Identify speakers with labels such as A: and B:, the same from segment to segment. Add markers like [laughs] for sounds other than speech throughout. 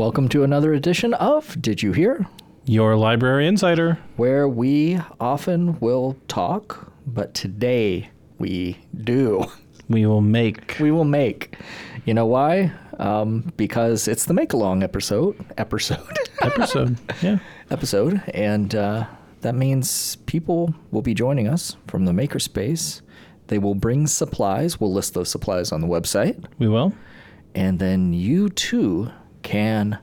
A: Welcome to another edition of Did You Hear?
B: Your library insider.
A: Where we often will talk, but today we do.
B: We will make.
A: We will make. You know why? Um, because it's the make along episode. Episode. [laughs]
B: episode. Yeah.
A: episode. And uh, that means people will be joining us from the makerspace. They will bring supplies. We'll list those supplies on the website.
B: We will.
A: And then you too can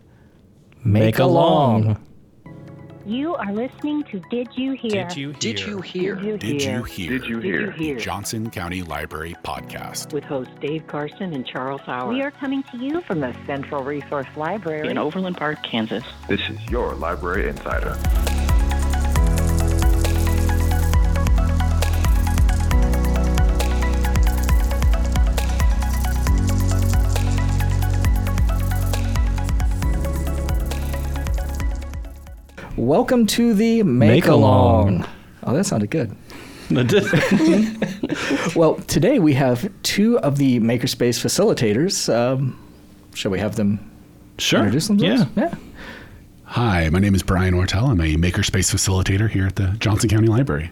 B: make, make along. along.
C: You are listening to Did You Hear?
D: Did you hear?
A: Did you hear?
D: Did you hear?
E: Did you hear?
D: Did you hear? Johnson County Library Podcast.
F: With hosts Dave Carson and Charles Howard.
C: We are coming to you from the Central Resource Library
F: in Overland Park, Kansas.
E: This is your Library Insider.
A: Welcome to the Make, Along. Oh, that sounded good. [laughs] well, today we have two of the Makerspace facilitators. Um, shall we have them
B: sure.
A: introduce themselves?
B: Yeah. yeah.
D: Hi, my name is Brian Ortel. I'm a Makerspace facilitator here at the Johnson County Library.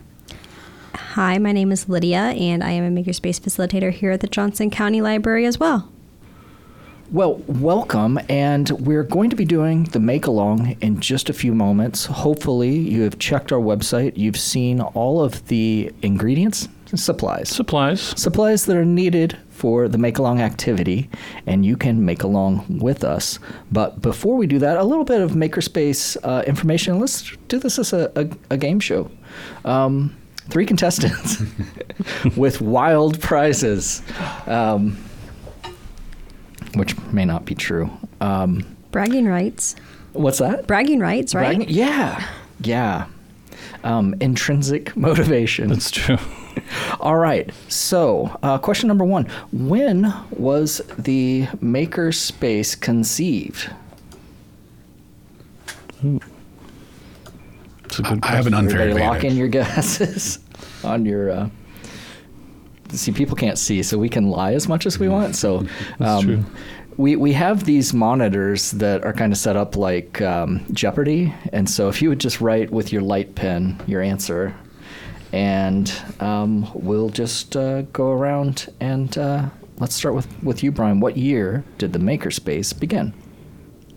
G: Hi, my name is Lydia, and I am a Makerspace facilitator here at the Johnson County Library as well.
A: Well, welcome, and we're going to be doing the make along in just a few moments. Hopefully, you have checked our website, you've seen all of the ingredients, supplies,
B: supplies,
A: supplies that are needed for the make along activity, and you can make along with us. But before we do that, a little bit of Makerspace uh, information. Let's do this as a, a, a game show. Um, three contestants [laughs] with wild prizes. Um, which may not be true. Um,
G: Bragging rights.
A: What's that?
G: Bragging rights, right?
A: Bragging, yeah, yeah. Um, intrinsic motivation.
B: That's true. [laughs]
A: All right. So, uh, question number one: When was the maker space conceived?
D: Ooh. I have an unfair
A: Everybody
D: advantage.
A: Lock in your guesses [laughs] on your. Uh, see, people can't see, so we can lie as much as we want. So, [laughs]
B: um,
A: we we have these monitors that are kind of set up like um, Jeopardy, and so if you would just write with your light pen your answer, and um, we'll just uh, go around and uh, let's start with with you, Brian. What year did the Makerspace begin?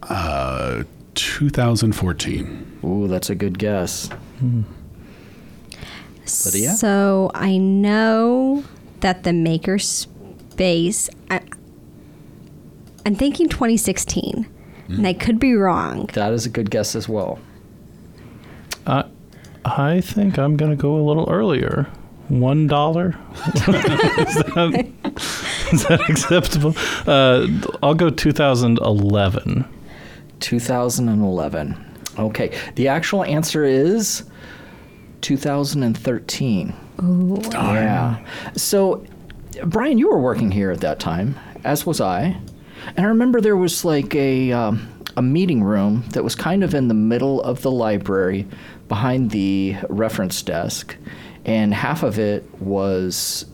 D: Uh, 2014.
A: Ooh, that's a good guess. Hmm. Lydia?
G: So I know that the Makerspace. I, I'm thinking 2016, mm. and I could be wrong.
A: That is a good guess as well.
B: Uh, I think I'm going to go a little earlier. One dollar. [laughs] is, that, is that acceptable? Uh, I'll go 2011.
A: 2011. Okay. The actual answer is 2013.
G: Oh,
A: yeah. So, Brian, you were working here at that time, as was I. And I remember there was like a um, a meeting room that was kind of in the middle of the library, behind the reference desk, and half of it was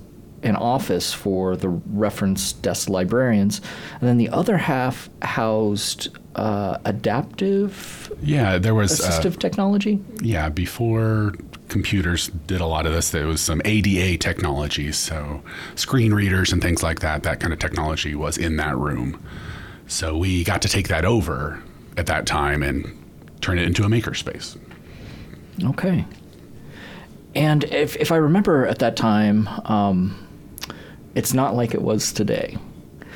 A: an office for the reference desk librarians, and then the other half housed uh, adaptive.
D: Yeah, there was
A: uh, assistive uh, technology.
D: Yeah, before computers did a lot of this. There was some ADA technology, so screen readers and things like that. That kind of technology was in that room. So we got to take that over at that time and turn it into a makerspace.
A: Okay. And if, if I remember at that time, um, it's not like it was today.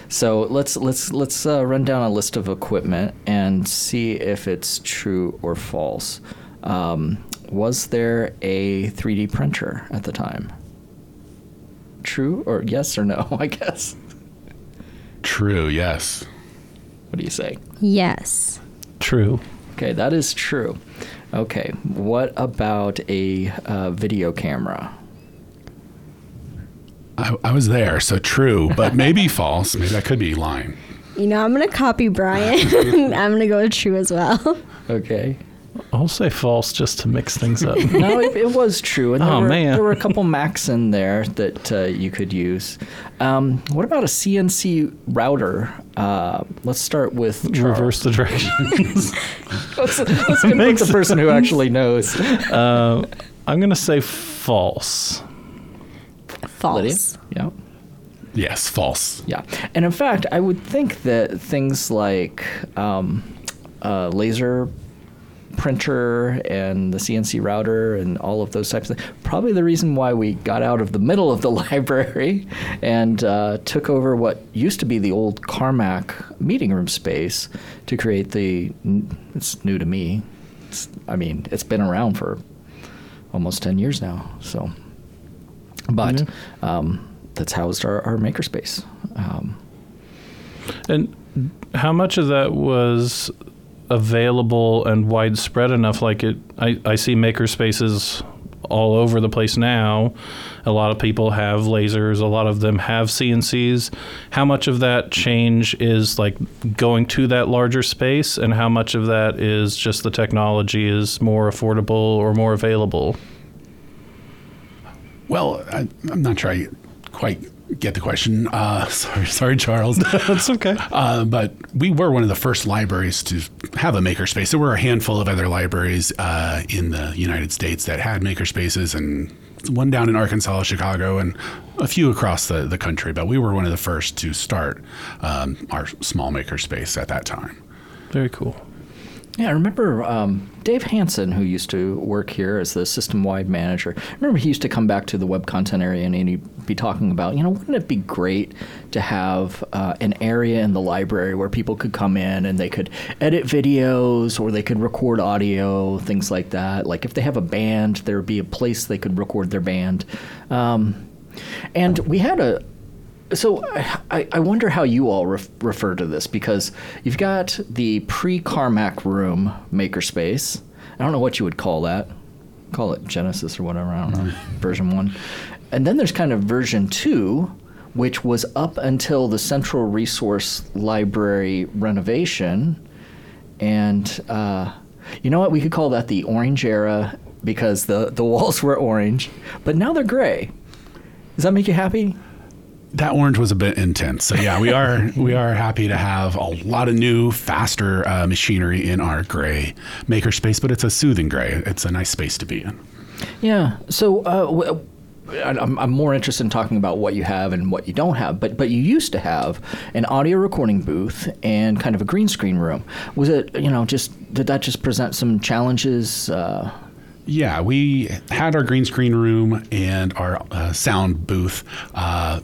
A: So let's let's let's uh, run down a list of equipment and see if it's true or false. Um, was there a 3D printer at the time? True or yes or no, [laughs] I guess.
D: True, yes.
A: What do you say?
G: Yes.
B: True.
A: Okay, that is true. Okay, what about a uh, video camera?
D: I, I was there, so true, but maybe [laughs] false. Maybe I could be lying.
G: You know, I'm going to copy Brian. [laughs] I'm going to go with true as well.
A: Okay.
B: I'll say false just to mix things up. [laughs]
A: no, it, it was true, and there,
B: Oh,
A: were,
B: man.
A: there were a couple Macs in there that uh, you could use. Um, what about a CNC router? Uh, let's start with Charles.
B: Reverse the directions. [laughs]
A: Let's, let's get with
B: Makes
A: the person who actually knows.
B: uh, I'm going to say false.
A: Lydia?
G: False.
A: Yeah.
D: Yes, false.
A: Yeah, and in fact, I would think that things like um, uh, laser printer and the CNC router and all of those types of things, probably the reason why we got out of the middle of the [laughs] library and uh, took over what used to be the old Carmack meeting room space to create the. It's new to me. It's, I mean, it's been around for almost ten years now. So, but um, that's housed our, our makerspace. Um,
B: And how much of that was available and widespread enough? Like it, I, I see maker spaces all over the place now. A lot of people have lasers. A lot of them have CNCs. How much of that change is like going to that larger space, and how much of that is just the technology is more affordable or more available?
D: Well, I, I'm not sure I quite get the question. Uh, [laughs] sorry, sorry, Charles. [laughs]
B: That's okay.
D: Uh, but we were one of the first libraries to have a makerspace. There were a handful of other libraries uh, in the United States that had makerspaces, and one down in Arkansas, Chicago, and a few across the, the country. But we were one of the first to start um, our small makerspace at that time.
B: Very cool.
A: Yeah, I remember um, Dave Hansen, who used to work here as the system-wide manager. I remember he used to come back to the web content area and he'd be talking about, you know, wouldn't it be great to have uh, an area in the library where people could come in and they could edit videos or they could record audio, things like that. Like if they have a band, there would be a place they could record their band. Um, and we had a so I, I wonder how you all ref, refer to this because you've got the pre-Carmack room makerspace. I don't know what you would call that. Call it Genesis or whatever. I don't know. [laughs] Version one, and then there's kind of version two, which was up until the Central Resource Library renovation, and uh, you know what? We could call that the Orange era because the the [laughs] walls were orange, but now they're gray. Does that make you happy?
D: That orange was a bit intense. So yeah, we are [laughs] we are happy to have a lot of new, faster uh, machinery in our gray makerspace, but it's a soothing gray. It's a nice space to be in.
A: Yeah. So uh, w- I'm, I'm more interested in talking about what you have and what you don't have. But but you used to have an audio recording booth and kind of a green screen room. Was it you know just did that just present some challenges? Uh,
D: Yeah, we had our green screen room and our uh, sound booth. Uh,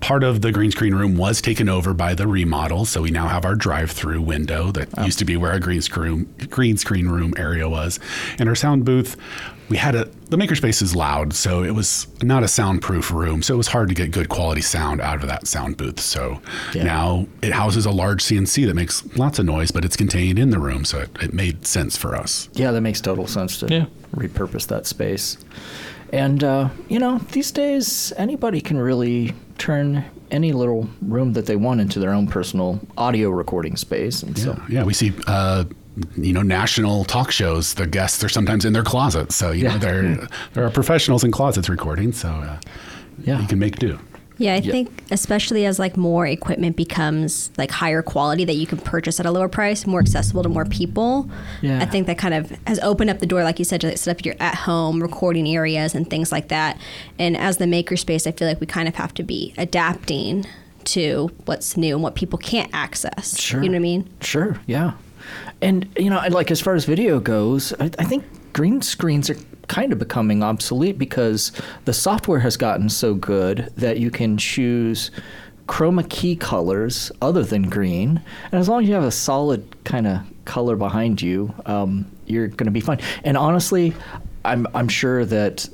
D: part of the green screen room was taken over by the remodel, so we now have our drive-through window that used to be where our green screen green screen room area was, and our sound booth. We had a the makerspace is loud, so it was not a soundproof room, so it was hard to get good quality sound out of that sound booth. So
A: Yeah.
D: now it houses a large CNC that makes lots of noise, but it's contained in the room, so it, it made sense for us.
A: yeah, that makes total sense to
B: Yeah.
A: repurpose that space. And uh, you know, these days anybody can really turn any little room that they want into their own personal audio recording space. And so
D: Yeah, we see, uh, you know, national talk shows. The guests are sometimes in their closets, so you
A: Yeah.
D: know there there are professionals in closets recording. So uh,
A: yeah,
D: you can make do.
G: Yeah, I
A: Yeah.
G: think especially as like more equipment becomes like higher quality that you can purchase at a lower price, more accessible to more people.
A: Yeah.
G: I think that kind of has opened up the door, like you said, to set up your at home recording areas and things like that. And as the makerspace, I feel like we kind of have to be adapting to what's new and what people can't access.
A: Sure.
G: You know what I mean?
A: Sure, yeah. And you know, like as far as video goes, I, I think green screens are kind of becoming obsolete because the software has gotten so good that you can choose chroma key colors other than green, and as long as you have a solid kind of color behind you, um, you're going to be fine. And honestly, I'm I'm sure that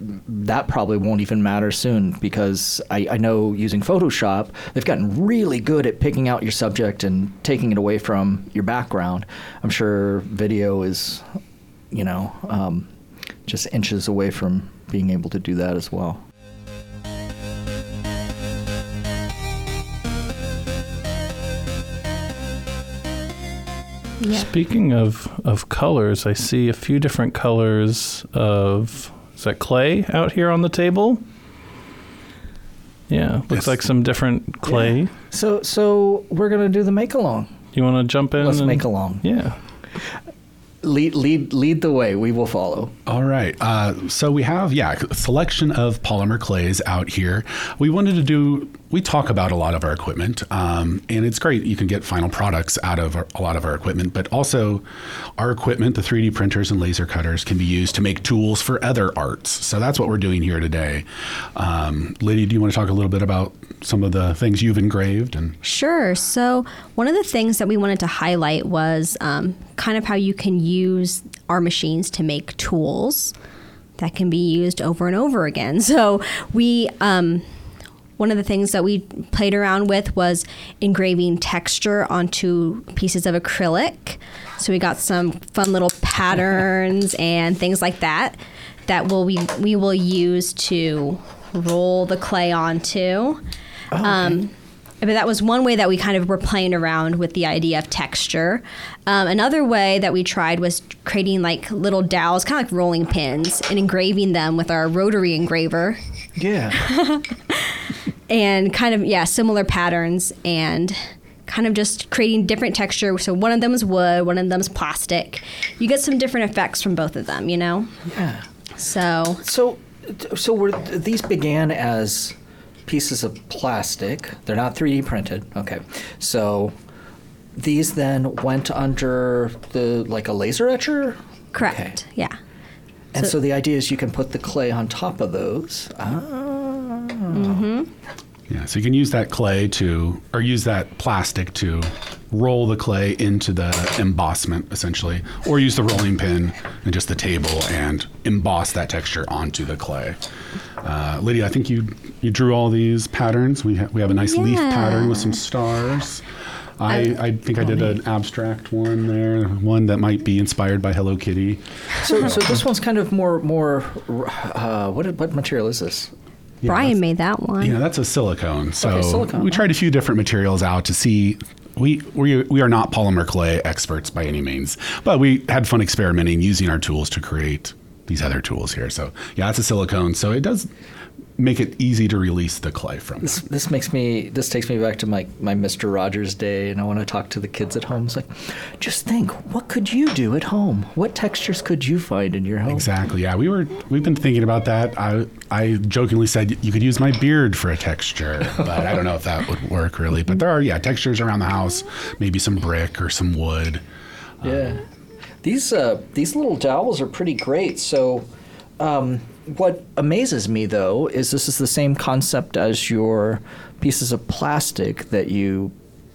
A: that probably won't even matter soon because I, I know using Photoshop, they've gotten really good at picking out your subject and taking it away from your background. I'm sure video is, you know, um, just inches away from being able to do that as well.
G: Yeah.
B: Speaking of of colors, I see a few different colors of is that clay out here on the table? Yeah, looks
D: Yes.
B: like some different clay.
A: So so we're gonna do the make along.
B: You want to jump in?
A: Let's
B: and-
A: make along.
B: Yeah.
A: Lead lead lead the way. We will follow.
D: All right. Uh, so we have, yeah, a selection of polymer clays out here. We wanted to do, we talk about a lot of our equipment, um, and it's great. You can get final products out of our, a lot of our equipment, but also our equipment, the 3D printers and laser cutters, can be used to make tools for other arts. So that's what we're doing here today. Um, Lydia, do you want to talk a little bit about some of the things you've engraved? And
G: Sure. So, one of the things that we wanted to highlight was um, kind of how you can use our machines to make tools that can be used over and over again. [laughs] So, we. Um, one of the things that we played around with was engraving texture onto pieces of acrylic. So we got some fun little patterns [laughs] and things like that that will we we will use to roll the clay onto. Um, but that was one way that we kind of were playing around with the idea of texture. Um, another way that we tried was creating like little dowels, kind of like rolling pins, and engraving them with our rotary engraver
A: Yeah. [laughs]
G: and kind of yeah similar patterns and kind of just creating different texture so one of them is wood one of them is plastic you get some different effects from both of them you know
A: yeah.
G: so
A: So so were these began as pieces of plastic? They're not 3D printed. Okay. So these then went under the like a laser etcher.
G: correct yeah
A: And
G: So-
A: so, the idea is you can put the clay on top of those. Ah.
D: Yeah, so you can use that clay to, or use that plastic to roll the clay into the embossment essentially, or use the rolling pin and just the table and emboss that texture onto the clay. Uh, Lydia, I think you you drew all these patterns. We ha- we have a nice leaf pattern with some stars. I, I think I did an abstract one there, one that might be inspired by Hello Kitty.
A: So, so this one's kind of more more. Uh, what what material is this?
D: Yeah,
G: brian made that one
D: Yeah, that's a silicone. So
A: Okay, silicone,
D: we
A: huh?
D: tried a few different materials out to see. We, we we are not polymer clay experts by any means, but we had fun experimenting using our tools to create these other tools here. So yeah, it's a silicone, so it does make it easy to release the clay from.
A: This this makes me this takes me back to my my Mister Rogers day, and I want to talk to the kids at home. It's like, just think, what could you do at home? What textures could you find in your home?
D: Exactly. Yeah, we were we've been thinking about that. I I jokingly said you could use my beard for a texture, but I don't know if that would work really. But there are yeah textures around the house, maybe some brick or some wood.
A: Yeah, these uh, these little dowels are pretty great. So, um, what amazes me though is this is the same concept as your pieces of plastic that you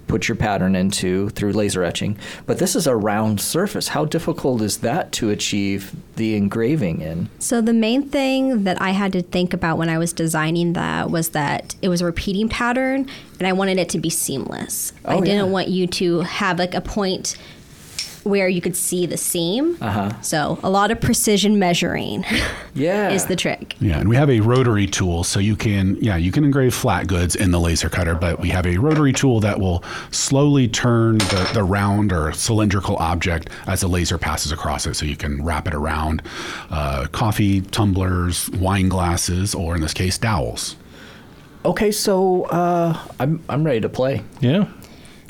A: put your pattern into through laser etching, but this is a round surface. How difficult is that to achieve the engraving in?
G: So the main thing that I had to think about when I was designing that was that it was a repeating pattern and I wanted it to be seamless. I
A: Oh,
G: didn't
A: yeah.
G: want you to have like a point where you could see the seam.
A: Uh-huh.
G: So a lot of precision measuring [laughs]
A: Yeah,
G: is the trick.
D: Yeah, and we have a rotary tool, so you can yeah you can engrave flat goods in the laser cutter, but we have a rotary tool that will slowly turn the, the round or cylindrical object as the laser passes across it, so you can wrap it around uh, coffee tumblers, wine glasses, or in this case dowels.
A: Okay, so uh, I'm I'm ready to play.
B: Yeah.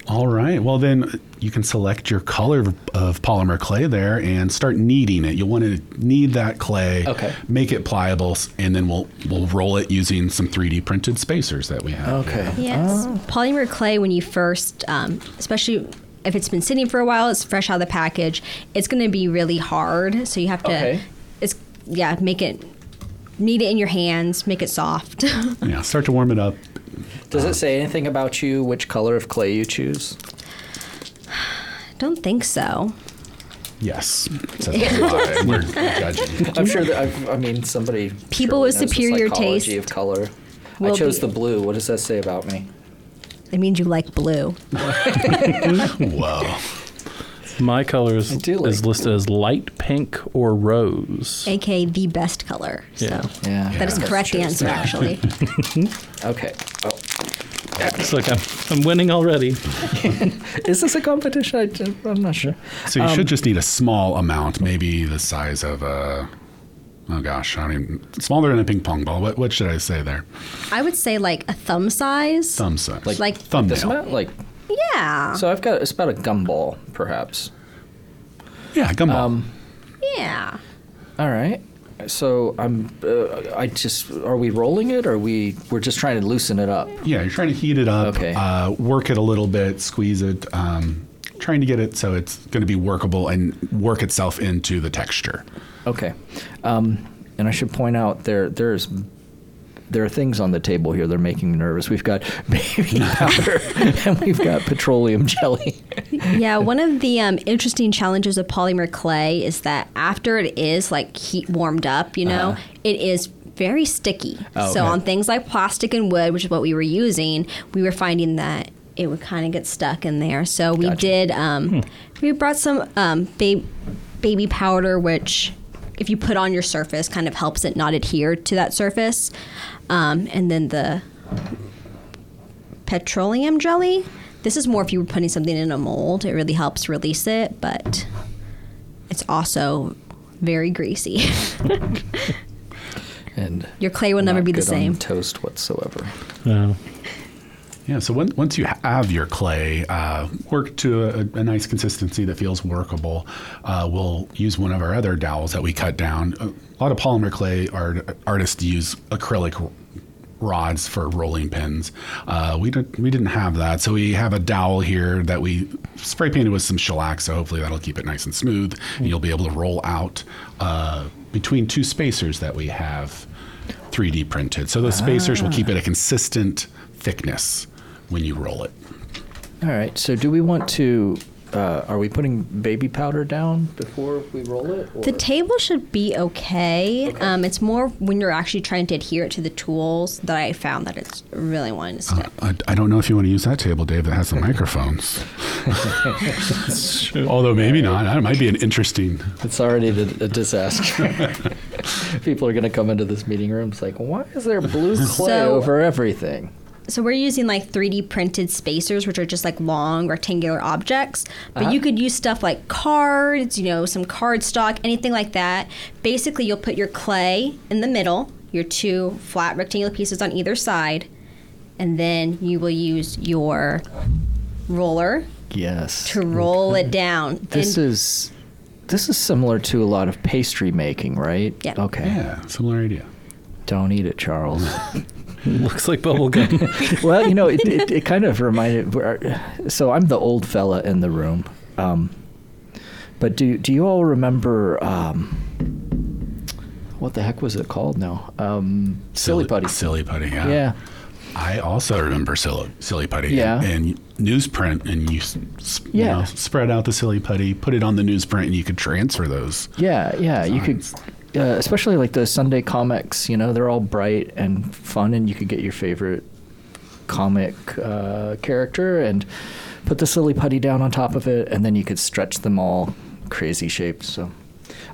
D: All right. Well, then you can select your color of polymer clay there and start kneading it. You'll want to knead that clay,
A: Okay.
D: make it pliable, and then we'll we'll roll it using some 3D printed spacers that we have.
A: Okay.
G: Yes. Polymer clay, when you first, um, especially if it's been sitting for a while, it's fresh out of the package, it's going to be really hard. So you have to,
A: Okay.
G: it's, yeah, make it, knead it in your hands, make it soft. [laughs]
D: Yeah. Start to warm it up.
A: Does it say anything about you? Which color of clay you choose?
G: Don't think so.
D: Yes. Says [laughs] why. We're judging.
A: I'm sure that I've, I mean somebody.
G: People
A: surely
G: with
A: knows the
G: superior
A: psychology
G: taste
A: of color. I
G: will
A: chose
G: be-
A: the blue. What does that say about me?
G: It means you like blue. [laughs]
D: Whoa.
B: My color
A: I do like
B: is listed as light pink or rose.
G: aka the best color. So
B: Yeah.
A: Yeah.
G: that is the
A: that's
G: correct
A: true.
G: answer, actually. [laughs]
A: Okay. Oh,
B: It's like I'm, I'm winning already. [laughs]
A: Is this a competition? I I'm not sure.
D: So you should um, just need a small amount, maybe the size of a. Oh gosh, I don't smaller than a ping pong ball. What what should I say there?
G: I would say like a thumb size.
D: Thumb size,
G: Like- Like
D: thumbnail.
A: Like
G: Yeah.
A: so, I've got it's about a gumball, perhaps.
D: yeah, gumball.
A: Um,
G: yeah.
A: All right. So I'm. Uh, I just. Are we rolling it, or we? We're just trying to loosen it up.
D: yeah, you're trying to heat it up,
A: Okay.
D: uh, work it a little bit, squeeze it, um, trying to get it so it's going to be workable and work itself into the texture.
A: Okay. Um, and I should point out there. There's. There are things on the table here that are making me nervous. We've got baby [laughs] powder and we've got petroleum jelly.
G: Yeah, one of the um, interesting challenges of polymer clay is that after it is like heat warmed up, you know,
A: Uh-huh.
G: it is very sticky.
A: Oh,
G: so
A: okay.
G: on things like plastic and wood, which is what we were using, we were finding that it would kind of get stuck in there. So we
A: Gotcha.
G: did. Um, We brought some um, ba- baby powder, which if you put on your surface, kind of helps it not adhere to that surface. Um, and then the petroleum jelly. This is more if you were putting something in a mold. It really helps release it, but it's also very greasy. [laughs]
A: And
G: Your clay will never be the
A: good on
G: same.
A: toast whatsoever.
B: Uh,
D: Yeah, so when, once you have your clay uh, work to a, a nice consistency that feels workable, uh, we'll use one of our other dowels that we cut down. A lot of polymer clay art, artists use acrylic rods for rolling pins. Uh, we didn't we didn't have that, so we have a dowel here that we spray painted with some shellac. So hopefully that'll keep it nice and smooth, and you'll be able to roll out uh, between two spacers that we have 3D printed. So those spacers will keep it a consistent thickness when you roll it.
A: All right. So do we want to? Uh, are we putting baby powder down before we roll it? or-
G: The table should be okay. Um, it's more when you're actually trying to adhere it to the tools that I found that it's really wanting to stick.
D: I, I don't know if you want to use that table, Dave, that has the [laughs] microphones. [laughs] Although maybe not. That might be an interesting.
A: It's already a, a disaster. [laughs] People are going to come into this meeting room. It's like, why is there blue clay
G: So-
A: over everything?
G: So we're using like 3D printed spacers, which are just like long rectangular objects. But
A: Uh-huh.
G: you could use stuff like cards, you know, some cardstock, anything like that. Basically, you'll put your clay in the middle, your two flat rectangular pieces on either side, and then you will use your roller
A: Yes.
G: to roll it [laughs] down.
A: This
G: And-
A: is this is similar to a lot of pastry making, right?
G: Yeah.
A: Okay.
D: Yeah, similar idea.
A: Don't eat it, Charles. [laughs] [laughs]
B: looks like bubblegum. [laughs]
A: well, you know, it, it, it kind of reminded. So I'm the old fella in the room. Um, but do do you all remember um, what the heck was it called now? Um, silly putty.
D: Silly putty, yeah.
A: Yeah.
D: I also remember silly, silly putty.
A: Yeah.
D: And, and newsprint, and you, s- s- you
A: Yeah.
D: know, spread out the silly putty, put it on the newsprint, and you could transfer those.
A: Yeah, yeah. You could,
D: Designs.
A: Uh, especially like the Sunday comics. You know, they're all bright and fun, and you could get your favorite comic uh, character and put the silly putty down on top of it, and then you could stretch them all crazy shapes. So,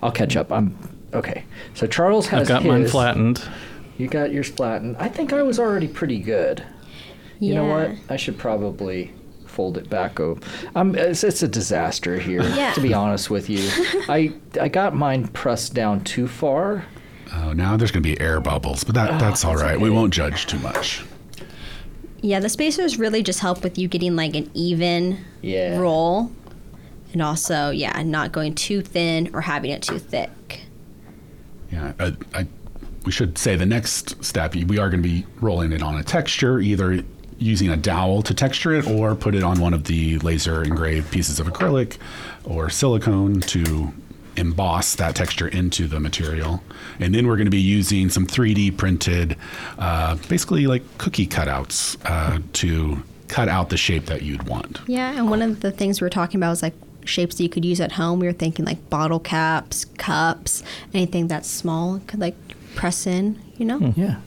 A: I'll catch up. I'm okay. So Charles has
B: I've got mine flattened.
A: You got yours flattened. I think I was already pretty good. Yeah. You know what? I should probably fold it back over. Um, it's, it's a disaster here,
G: Yeah.
A: to be honest with you. [laughs] I I got mine pressed down too far.
D: Oh, now there's going to be air bubbles, but that, that's all
A: that's
D: right. We won't judge too much.
G: yeah, the spacers really just help with you getting like an even
A: Yeah.
G: roll. And also, yeah, not going too thin or having it too thick.
D: Yeah, I, I, we should say the next step, we are going to be rolling it on a texture, either using a dowel to texture it or put it on one of the laser engraved pieces of acrylic or silicone to emboss that texture into the material. And then we're going to be using some 3D printed, uh, basically like cookie cutouts uh, to cut out the shape that you'd want.
G: Yeah, and one of the things we're talking about is like shapes that you could use at home. We were thinking like bottle caps, cups, anything that's small could like press in, you know?
A: Yeah.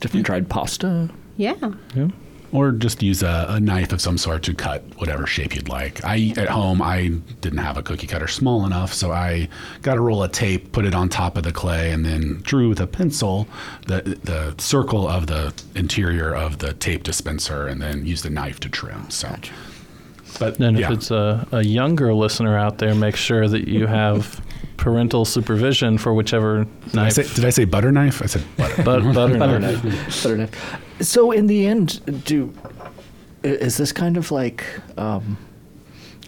A: Different dried pasta.
G: Yeah.
B: Yeah.
D: or just use a, a knife of some sort to cut whatever shape you'd like. I at home I didn't have a cookie cutter small enough, so I got a roll of tape, put it on top of the clay, and then drew with a pencil the the circle of the interior of the tape dispenser, and then used a knife to trim. So. But
B: And
D: yeah.
B: if it's a, a younger listener out there, make sure that you have [laughs] parental supervision for whichever
D: did I,
B: knife.
D: say, did I say butter knife? I said butter. [laughs]
B: but, butter,
A: Butter
B: knife.
A: knife. Butter knife. So in the end, do is this kind of like um,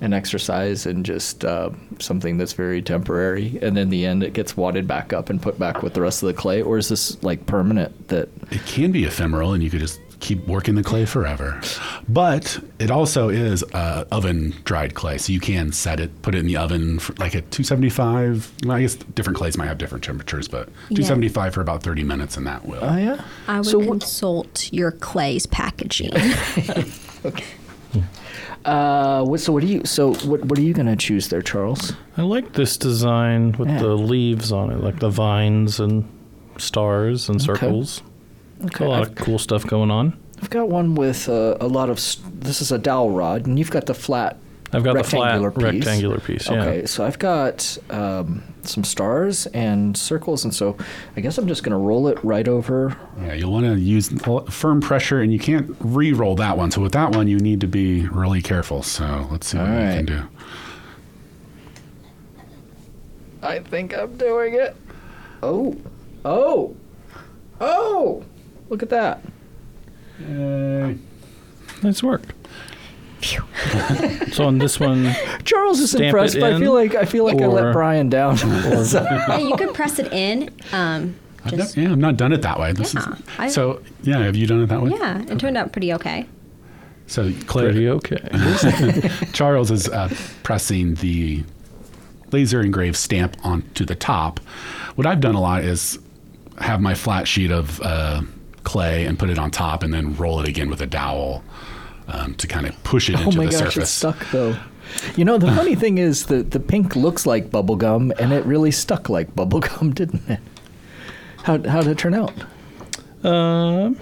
A: an exercise and just uh, something that's very temporary, and in the end it gets wadded back up and put back with the rest of the clay, or is this like permanent? That
D: It can be ephemeral, and you could just keep working the clay forever. But it also is uh, oven dried clay, so you can set it, put it in the oven for like at 275. Well, I guess different clays might have different temperatures, but 275 for about 30 minutes, and that will.
A: oh yeah.
G: I would
A: So what-
G: consult your clay's packaging. [laughs]
A: Uh, what, so what do you? So what? What are you gonna choose there, Charles?
B: I like this design with
A: Yeah.
B: the leaves on it, like the vines and stars and circles.
A: Okay.
B: A lot
A: I've,
B: of cool stuff going on.
A: I've got one with uh, a lot of. s- This is a dowel rod, and you've got the flat.
B: I've got the flat
A: rectangular piece.
B: rectangular piece. Yeah.
A: Okay, so I've got um, some stars and circles, and so I guess I'm just gonna roll it right over.
D: Yeah, you'll want to use firm pressure, and you can't re-roll that one. So with that one, you need to be really careful. So let's see what
A: All
D: you can do.
A: I think I'm doing it. Oh, oh, oh! Look at that.
B: Nice work. [laughs] so on this one,
A: Charles is impressed, but I feel like I feel like I let Brian down. [laughs] So-
G: yeah, you could press it in. Um,
D: I've
G: just,
D: not- yeah, I've not done it that way. This
G: Yeah,
D: is
G: I-
D: so. Yeah, have you done it that way?
G: yeah, it turned out pretty okay.
D: So Claire,
B: pretty okay. [laughs]
D: Charles is uh, pressing the laser engraved stamp onto the top. What I've done a lot is have my flat sheet of uh, clay and put it on top, and then roll it again with a dowel um, to kind of push it
A: oh
D: into
A: my
D: the
A: gosh,
D: surface.
A: it's stuck though. You know, the funny thing is that the pink looks like bubblegum, and it really stuck like bubblegum, [laughs] didn't it? How how did it turn out?
B: Um,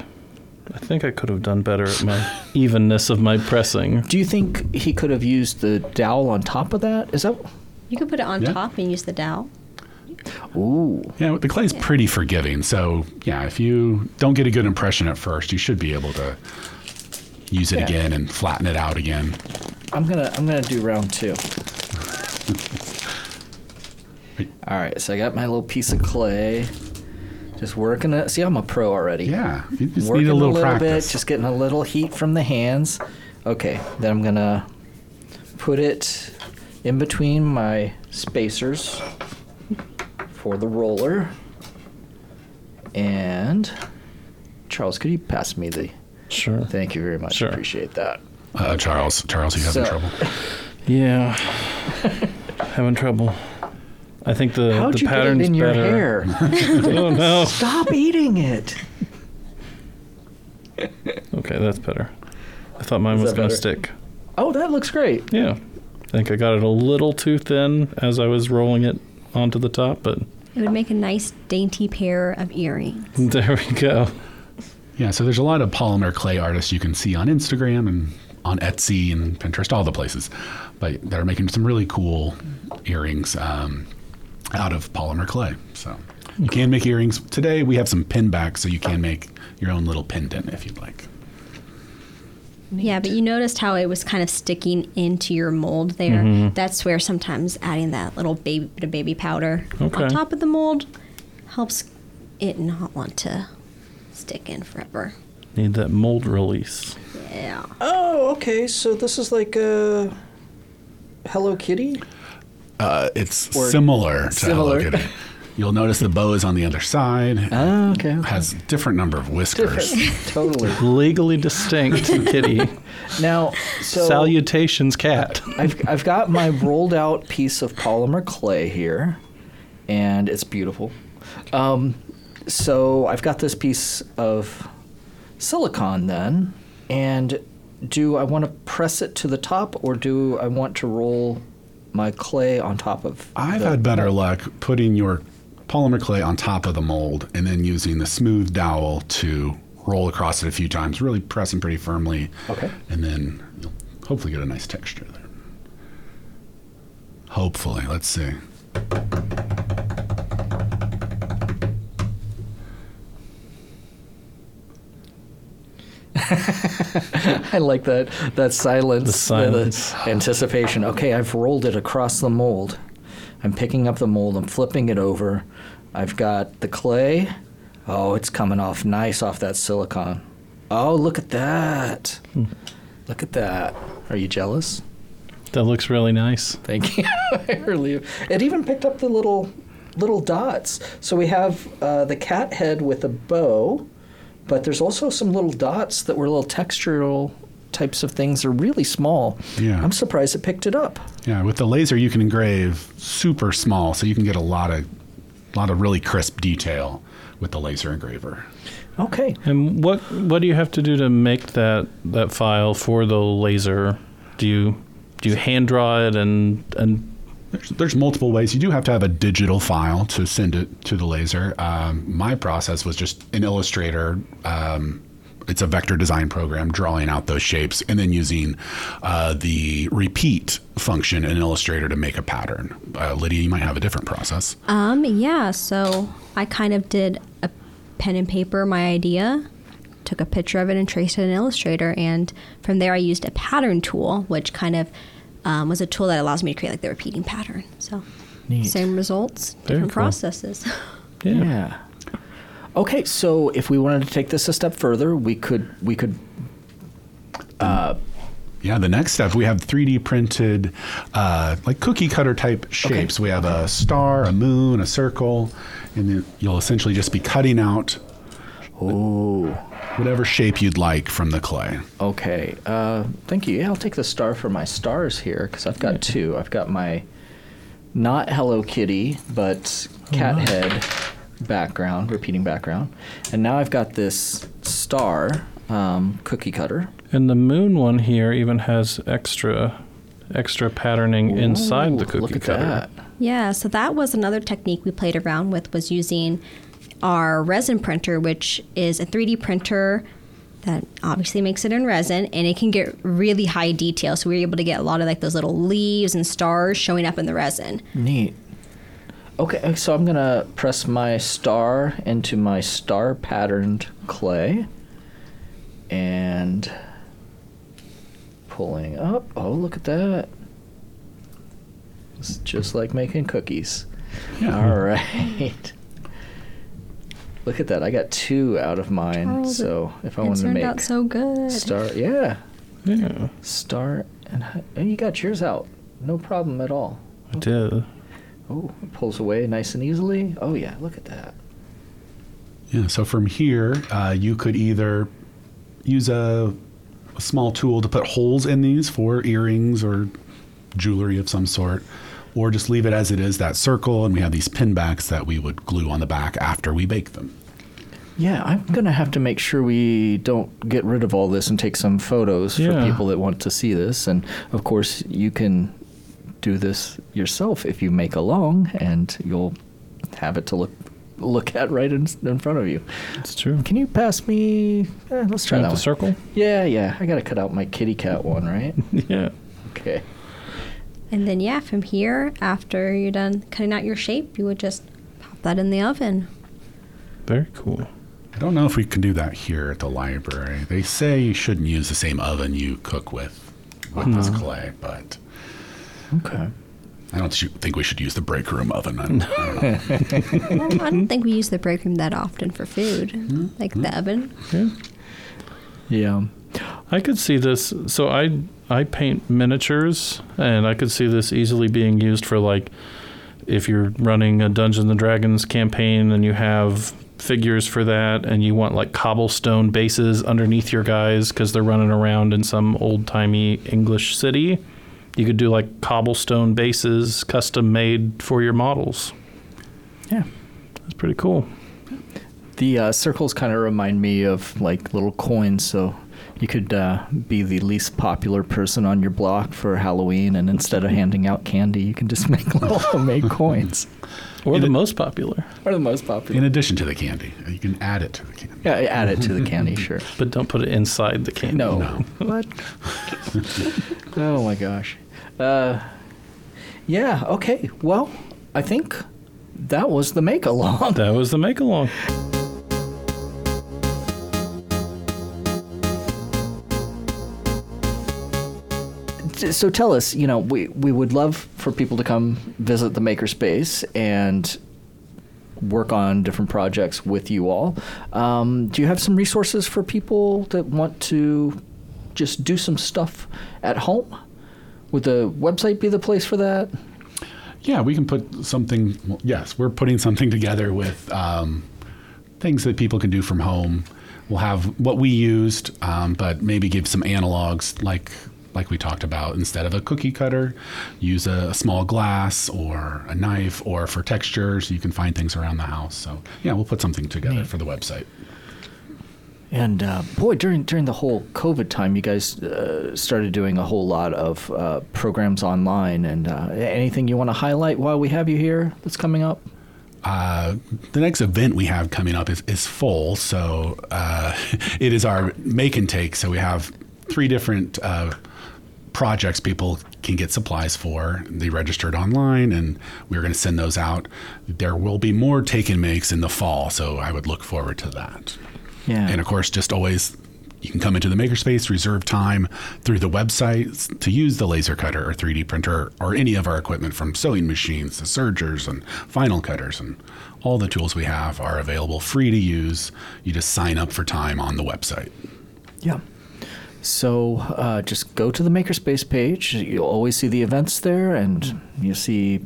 B: I think I could have done better at my [laughs] evenness of my pressing.
A: Do you think he could have used the dowel on top of that? Is that?
G: You could put it on
D: Yeah.
G: top and use the dowel.
A: Ooh.
D: Yeah, the clay's pretty forgiving. So yeah, if you don't get a good impression at first, you should be able to use it
A: Yeah.
D: again and flatten it out again.
A: I'm gonna I'm gonna do round two. [laughs] All right, so I got my little piece of clay, just working it. See, I'm a pro already.
D: Yeah, you just
A: working
D: need a little,
A: bit,
D: practice.
A: just getting a little heat from the hands. Okay, then I'm gonna put it in between my spacers for the roller. And Charles, could you pass me the?
B: Sure.
A: Thank you very much.
B: Sure.
A: Appreciate that.
D: uh, Charles, Charles, you having
A: So-
D: trouble? [laughs]
B: Yeah. Having trouble. I think the
A: How'd
B: the
A: you get it
B: pattern's
A: in your
B: better.
A: hair? [laughs]
B: oh no. [laughs]
A: Stop eating it.
B: Okay, that's better. I thought mine
A: Is
B: was
A: that
B: gonna
A: better?
B: stick.
A: Oh, that looks great.
B: Yeah. I think I got it a little too thin as I was rolling it onto the top, but
G: It would make a nice dainty pair of earrings. [laughs]
B: there we go.
D: Yeah, so there's a lot of polymer clay artists you can see on Instagram and on Etsy and Pinterest, all the places, but that are making some really cool earrings um, out of polymer clay. So you can make earrings. Today we have some pin backs, so you can make your own little pendant if you'd like.
G: Yeah, but you noticed how it was kind of sticking into your mold there.
B: Mm-hmm.
G: That's where sometimes adding that little baby bit of baby powder
B: Okay.
G: on top of the mold helps it not want to stick in forever.
B: Need that mold release.
G: Yeah.
A: Oh, okay. So this is like a Hello Kitty.
D: Uh, it's
A: Or
D: similar to
A: similar.
D: Hello Kitty. [laughs] You'll notice the bow is on the other side.
A: Oh, okay. okay.
D: has different number of whiskers. [laughs]
A: totally.
B: Legally distinct [laughs] kitty.
A: Now, so
B: Salutations cat.
A: I've I've got my rolled out piece of polymer clay here, and it's beautiful. Um, so I've got this piece of silicon then, and do I want to press it to the top or do I want to roll my clay on top of?
D: I've
A: the
D: had better
A: mold?
D: luck putting your polymer clay on top of the mold and then using the smooth dowel to roll across it a few times, really pressing pretty firmly.
A: Okay.
D: And then you'll hopefully get a nice texture there. Hopefully, let's see. [laughs]
A: I like that that silence,
B: The silence.
A: anticipation. Okay, I've rolled it across the mold. I'm picking up the mold. I'm flipping it over. I've got the clay. Oh, it's coming off nice off that silicon. Oh, look at that! Look at that. Are you jealous?
B: That looks really nice.
A: Thank you. [laughs] I really. It even picked up the little little dots. So we have uh, the cat head with a bow, but there's also some little dots that were a little textural types of things. They're really small.
D: Yeah.
A: I'm surprised it picked it up.
D: Yeah, with the laser you can engrave super small, so you can get a lot of lot of really crisp detail with the laser engraver.
A: Okay.
B: And what what do you have to do to make that that file for the laser? Do you do you hand draw it and and
D: There's, there's multiple ways. You do have to have a digital file to send it to the laser. Um, my process was just an Illustrator. Um, it's a vector design program, drawing out those shapes, and then using uh, the repeat function in Illustrator to make a pattern. Uh, Lydia, you might have a different process.
G: Um, yeah, so I kind of did a pen and paper my idea, took a picture of it and traced it in Illustrator, and from there I used a pattern tool, which kind of um, was a tool that allows me to create like the repeating pattern. So
A: Neat.
G: same results,
B: Very
G: different
B: cool.
G: processes. [laughs]
B: yeah.
A: Yeah. Okay, so if we wanted to take this a step further, we could we could
D: Yeah, the next step we have 3D printed, uh, like cookie cutter type shapes. We have a star, a moon, a circle, and then you'll essentially just be cutting out
A: Oh.
D: whatever shape you'd like from the clay.
A: Okay. Uh, thank you. Yeah, I'll take the star for my stars here because I've got two. I've got my not Hello Kitty, but cat head background, repeating background. And now I've got this star um, cookie cutter.
B: And the moon one here even has extra extra patterning inside the cookie
A: Look at
B: cutter.
A: that.
G: Yeah, so that was another technique we played around with was using our resin printer, which is a 3D printer that obviously makes it in resin and it can get really high detail. So we were able to get a lot of like those little leaves and stars showing up in the resin.
A: Neat. Okay, uh, so I'm gonna press my star into my star patterned clay and pulling up. Oh, look at that. It's just like making cookies. [laughs] All right. Look at that. I got two out of mine.
G: Oh, Charles,
A: so if I
G: it
A: wanted to
G: turned
A: make
G: out so good.
A: star, yeah,
B: Yeah,
A: star, and, and oh, you got yours out. No problem at all.
B: I did.
A: Oh, it pulls away nice and easily. Oh yeah, look at that.
D: Yeah, so from here, uh, you could either use a, a small tool to put holes in these for earrings or jewelry of some sort, or just leave it as it is, that circle, and we have these pin backs that we would glue on the back after we bake them.
A: Yeah, I'm gonna have to make sure we don't get rid of all this and take some photos for people that want to see this. And of course, you can do this yourself if you make a long, and you'll have it to look look at right in, in front of you.
B: It's true.
A: Can you pass me? Eh, let's try
B: Try
A: that
B: the
A: one.
B: circle.
A: Yeah, yeah. I gotta cut out my kitty cat one, right? [laughs]
B: yeah.
A: Okay.
G: And then yeah, from here, after you're done cutting out your shape, you would just pop that in the oven.
B: Very cool.
D: I don't know if we can do that here at the library. They say you shouldn't use the same oven you cook with with this clay, but
A: Okay.
D: I don't think we should use the break room oven. I don't, I don't [laughs]
G: I don't think we use the break room that often for food, like the oven.
B: Yeah.
A: Yeah.
B: I could see this. So I I paint miniatures, and I could see this easily being used for like if you're running a Dungeons and Dragons campaign and you have figures for that, and you want like cobblestone bases underneath your guys because they're running around in some old timey English city. You could do like cobblestone bases custom made for your models.
A: Yeah.
B: That's pretty cool.
A: The uh, circles kind of remind me of like little coins. So You could uh, be the least popular person on your block for Halloween, and instead of handing out candy, you can just [laughs] make little homemade coins.
B: Or the most popular.
A: Or the most popular.
D: In addition to the candy, you can add it to the candy.
A: Yeah, add it to the candy, [laughs] sure.
B: But don't put it inside the candy.
A: No. [laughs] What? oh my gosh. Uh, yeah, okay. Well, I think that was the make along.
B: That was the make along.
A: So tell us, you know, we, we would love for people to come visit the Makerspace and work on different projects with you all. Um, do you have some resources for people that want to just do some stuff at home? Would the website be the place for that?
D: Yeah, we can put something. well, Yes, we're putting something together with um, things that people can do from home. We'll have what we used, um, but maybe give some analogs like like we talked about. Instead of a cookie cutter, use a, small glass or a knife, or for textures, you can find things around the house. So yeah, we'll put something together for the website.
A: And uh, boy, during during the whole COVID time, you guys uh, started doing a whole lot of uh, programs online. And uh, anything you want to highlight while we have you here that's coming up?
D: Uh, the next event we have coming up is, is full. So uh, [laughs] it is our make and take. So we have three different uh, projects people can get supplies for. They registered online, and we're going to send those out. There will be more take and makes in the fall. So I would look forward to that.
A: Yeah.
D: And of course, just always you can come into the makerspace, reserve time through the website to use the laser cutter or 3D printer or any of our equipment from sewing machines to sergers and vinyl cutters and all the tools we have are available free to use. You just sign up for time on the website.
A: Yeah. So uh, just go to the Makerspace page. You'll always see the events there, and you see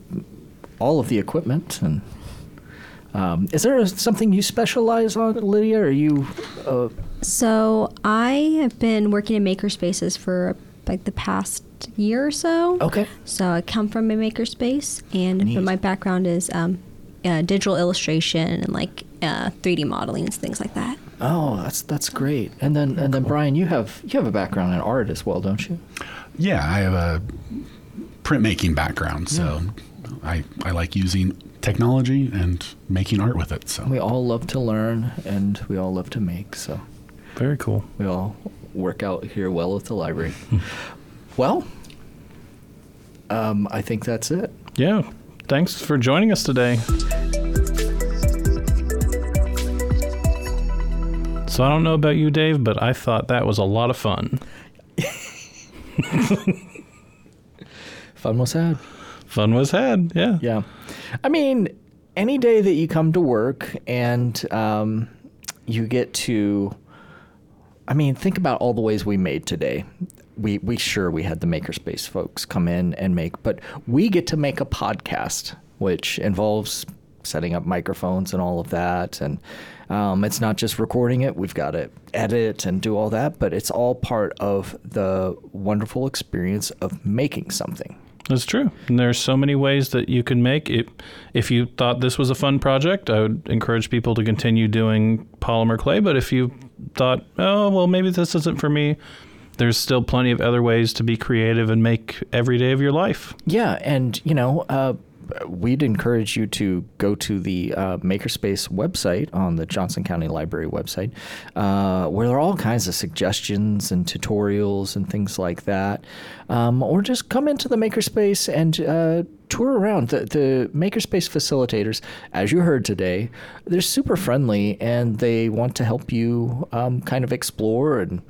A: all of the equipment. And um, is there something you specialize on, Lydia? Are you? Uh,
G: So I have been working in makerspaces for like the past year or so.
A: okay.
G: So I come from a makerspace, and
A: Neat.
G: my background is um, uh, digital illustration and like uh, 3D modeling and things like that.
A: Oh, that's that's great. And then and then Brian, you have you have a background in art as well, don't you?
D: Yeah, I have a printmaking background, so I, I like using technology and making art with it. So
A: We all love to learn, and we all love to make. So
B: Very cool.
A: we all work out here well at the library. [laughs] well, um, I think that's it.
B: Yeah. Thanks for joining us today. So I don't know about you, Dave, but I thought that was a lot of fun. [laughs]
A: Fun was had.
B: Fun was had. Yeah.
A: Yeah. I mean, any day that you come to work and um, you get to, I mean, think about all the ways we made today. We, we sure we had the makerspace folks come in and make, but we get to make a podcast, which involves setting up microphones and all of that. And um, it's not just recording it, we've got to edit and do all that, but it's all part of the wonderful experience of making something.
B: That's true. And there's so many ways that you can make it. If you thought this was a fun project, I would encourage people to continue doing polymer clay. But if you thought, oh, well, maybe this isn't for me, there's still plenty of other ways to be creative and make every day of your life.
A: Yeah, and you know, uh, we'd encourage you to go to the uh, Makerspace website on the Johnson County Library website, uh, where there are all kinds of suggestions and tutorials and things like that. Um, or just come into the Makerspace and uh, tour around. The, the Makerspace facilitators, as you heard today, they're super friendly and they want to help you um, kind of explore and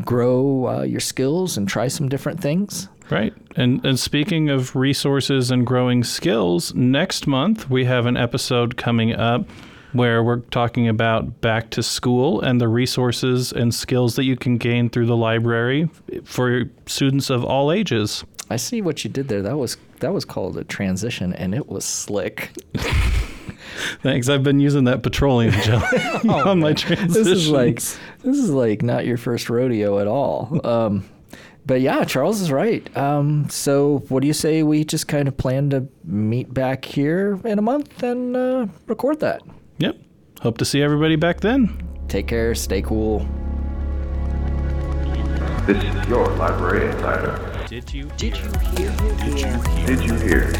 A: grow uh, your skills and try some different things.
B: Right. And and speaking of resources and growing skills, next month we have an episode coming up where we're talking about back to school and the resources and skills that you can gain through the library for students of all ages.
A: I see what you did there. That was that was called a transition, and it was slick. [laughs]
B: Thanks. I've been using that petroleum gel [laughs] on my transitions.
A: This is like this is like not your first rodeo at all. Um, but yeah, Charles is right. Um, so, what do you say we just kind of plan to meet back here in a month and uh, record that?
B: Yep. Hope to see everybody back then.
A: Take care. Stay cool.
E: This is your Library Insider.
H: Did you?
E: Did you hear? Did you hear? Did you hear?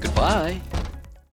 E: Goodbye.